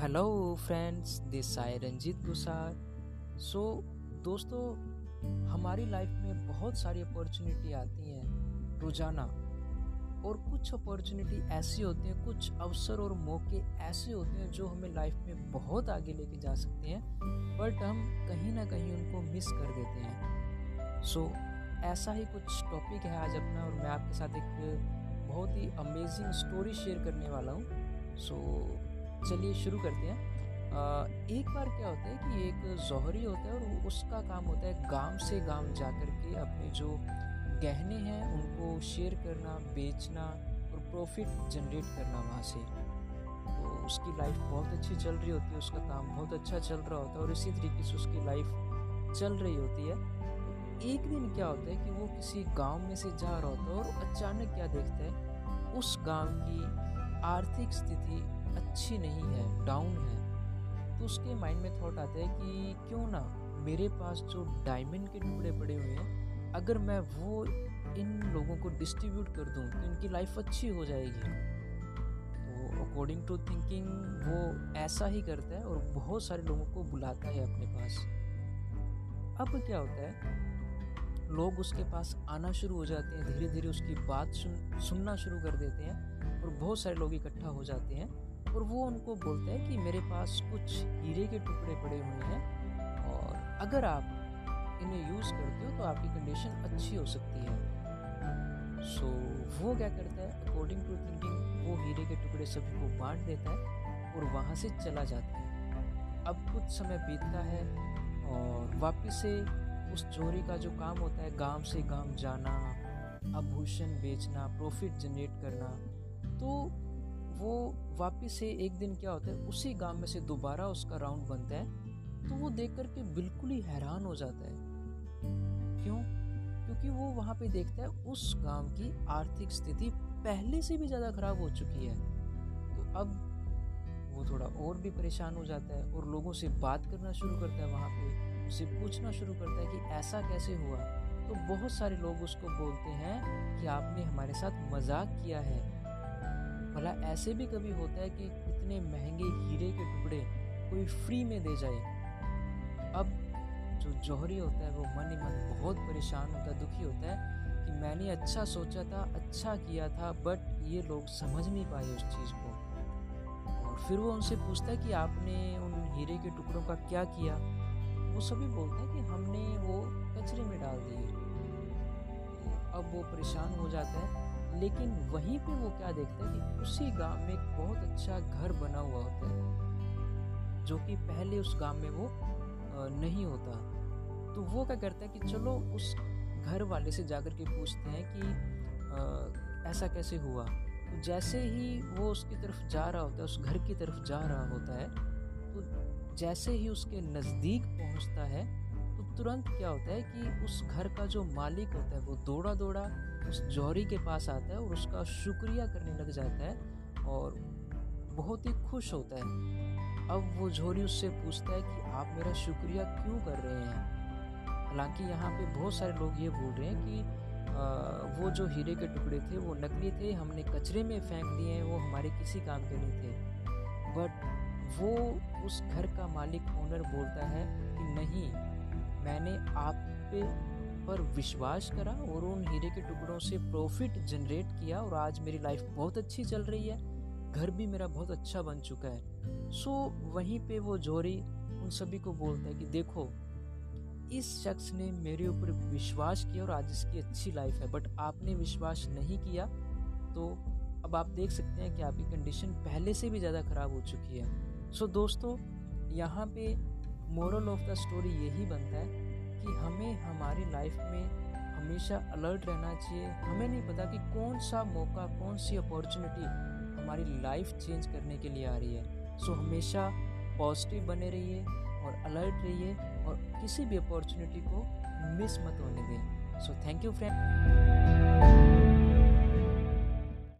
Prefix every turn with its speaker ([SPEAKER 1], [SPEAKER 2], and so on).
[SPEAKER 1] Hello friends this I Ranjeet Gusar so दोस्तों हमारी life में बहुत सारी अपॉर्चुनिटी आती हैं रोज़ाना। और कुछ अपॉर्चुनिटी ऐसी होती हैं कुछ अवसर और मौके ऐसे होते हैं जो हमें लाइफ में बहुत आगे लेके जा सकते हैं बट हम कहीं ना कहीं उनको मिस कर देते हैं। सो so, ऐसा ही कुछ टॉपिक है आज अपना और मैं आपके साथ एक बहुत ही अमेजिंग स्टोरी शेयर करने वाला हूँ। सो so, चलिए शुरू करते हैं। एक बार क्या होता है कि एक जौहरी होता है और उसका काम होता है गाँव से गाँव जा कर के अपने जो गहने हैं उनको शेयर करना बेचना और प्रॉफिट जनरेट करना वहाँ से। तो उसकी लाइफ बहुत अच्छी चल रही होती है उसका काम बहुत अच्छा चल रहा होता है और इसी तरीके से उसकी लाइफ चल रही होती है। एक दिन क्या होता है कि वो किसी गाँव में से जा रहा होता है और अचानक क्या देखता है? उस गाँव की आर्थिक स्थिति अच्छी नहीं है डाउन है। तो उसके माइंड में थॉट आता है कि क्यों ना मेरे पास जो डायमंड के टुकड़े पड़े हुए हैं, अगर मैं वो इन लोगों को डिस्ट्रीब्यूट कर दूँ तो इनकी लाइफ अच्छी हो जाएगी। तो अकॉर्डिंग टू थिंकिंग वो ऐसा ही करता है और बहुत सारे लोगों को बुलाता है अपने पास। अब क्या होता है लोग उसके पास आना शुरू हो जाते हैं धीरे धीरे उसकी बात सुन सुनना शुरू कर देते हैं और बहुत सारे लोग इकट्ठा हो जाते हैं और वो उनको बोलते हैं कि मेरे पास कुछ हीरे के टुकड़े पड़े हुए हैं और अगर आप इन्हें यूज़ करते हो तो आपकी कंडीशन अच्छी हो सकती है। सो so, वो क्या करता है अकॉर्डिंग टू थिंकिंग वो हीरे के टुकड़े सभी को बांट देता है और वहाँ से चला जाता है। अब कुछ समय बीतता है और वापस से उस चोरी का जो काम होता है, गाँव से गाँव जाना, आभूषण बेचना प्रॉफिट जनरेट करना तो वो वापस से एक दिन क्या होता है, उसी गाँव में से दोबारा उसका राउंड बनता है तो वो देख करके बिल्कुल ही हैरान हो जाता है। क्यों? क्योंकि वो वहाँ पे देखता है, उस गाँव की आर्थिक स्थिति पहले से भी ज़्यादा खराब हो चुकी है। तो अब वो थोड़ा और भी परेशान हो जाता है और लोगों से बात करना शुरू करता है वहाँ पे। उसे पूछना शुरू करता है कि ऐसा कैसे हुआ? तो बहुत सारे लोग उसको बोलते हैं कि आपने हमारे साथ मज़ाक किया है। भला ऐसे भी कभी होता है कि इतने महँगे हीरे के टुकड़े कोई फ्री में दे जाए। अब जो जौहरी होता है, वो मन ही मन बहुत परेशान होता है, दुखी होता है कि मैंने अच्छा सोचा था अच्छा किया था बट ये लोग समझ नहीं पाए उस चीज़ को। और फिर वो उनसे पूछता है कि आपने उन हीरे के टुकड़ों का क्या किया? वो सभी बोलते हैं कि हमने वो कचरे में डाल दिए। अब वो परेशान हो जाता है। लेकिन वहीं पे वो क्या देखता है कि उसी गाँव में एक बहुत अच्छा घर बना हुआ होता है, जो कि पहले उस गाँव में वो नहीं होता। तो वो क्या करता है कि चलो उस घर वाले से जाकर के पूछते हैं कि ऐसा कैसे हुआ? तो जैसे ही वो उसकी तरफ़ जा रहा होता है, उस घर की तरफ़ जा रहा होता है तो जैसे ही उसके नज़दीक पहुँचता है तो तुरंत क्या होता है कि उस घर का जो मालिक होता है वो दौड़ा दौड़ा उस जौहरी के पास आता है और उसका शुक्रिया करने लग जाता है और बहुत ही खुश होता है। अब वो जौहरी उससे पूछता है कि आप मेरा शुक्रिया क्यों कर रहे हैं? हालाँकि यहाँ पे बहुत सारे लोग ये बोल रहे हैं कि आ, वो जो हीरे के टुकड़े थे वो नकली थे हमने कचरे में फेंक दिए हैं वो हमारे किसी काम के नहीं थे। बट वो उस घर का मालिक ओनर बोलता है कि नहीं, मैंने आप पे पर विश्वास करा और उन हीरे के टुकड़ों से प्रॉफिट जनरेट किया और आज मेरी लाइफ बहुत अच्छी चल रही है। घर भी मेरा बहुत अच्छा बन चुका है। सो वहीं पे वो जोरी उन सभी को बोलता है कि देखो, इस शख्स ने मेरे ऊपर विश्वास किया और आज इसकी अच्छी लाइफ है बट आपने विश्वास नहीं किया तो अब आप देख सकते हैं कि आपकी कंडीशन पहले से भी ज़्यादा ख़राब हो चुकी है। सो so, दोस्तों यहाँ पे मोरल ऑफ़ द स्टोरी यही बनता है कि हमें हमारी लाइफ में हमेशा अलर्ट रहना चाहिए। हमें नहीं पता कि कौन सा मौका कौन सी अपॉर्चुनिटी हमारी लाइफ चेंज करने के लिए आ रही है। सो हमेशा पॉजिटिव बने रहिए और अलर्ट रहिए और किसी भी अपॉर्चुनिटी को मिस मत होने दें। So thank you friend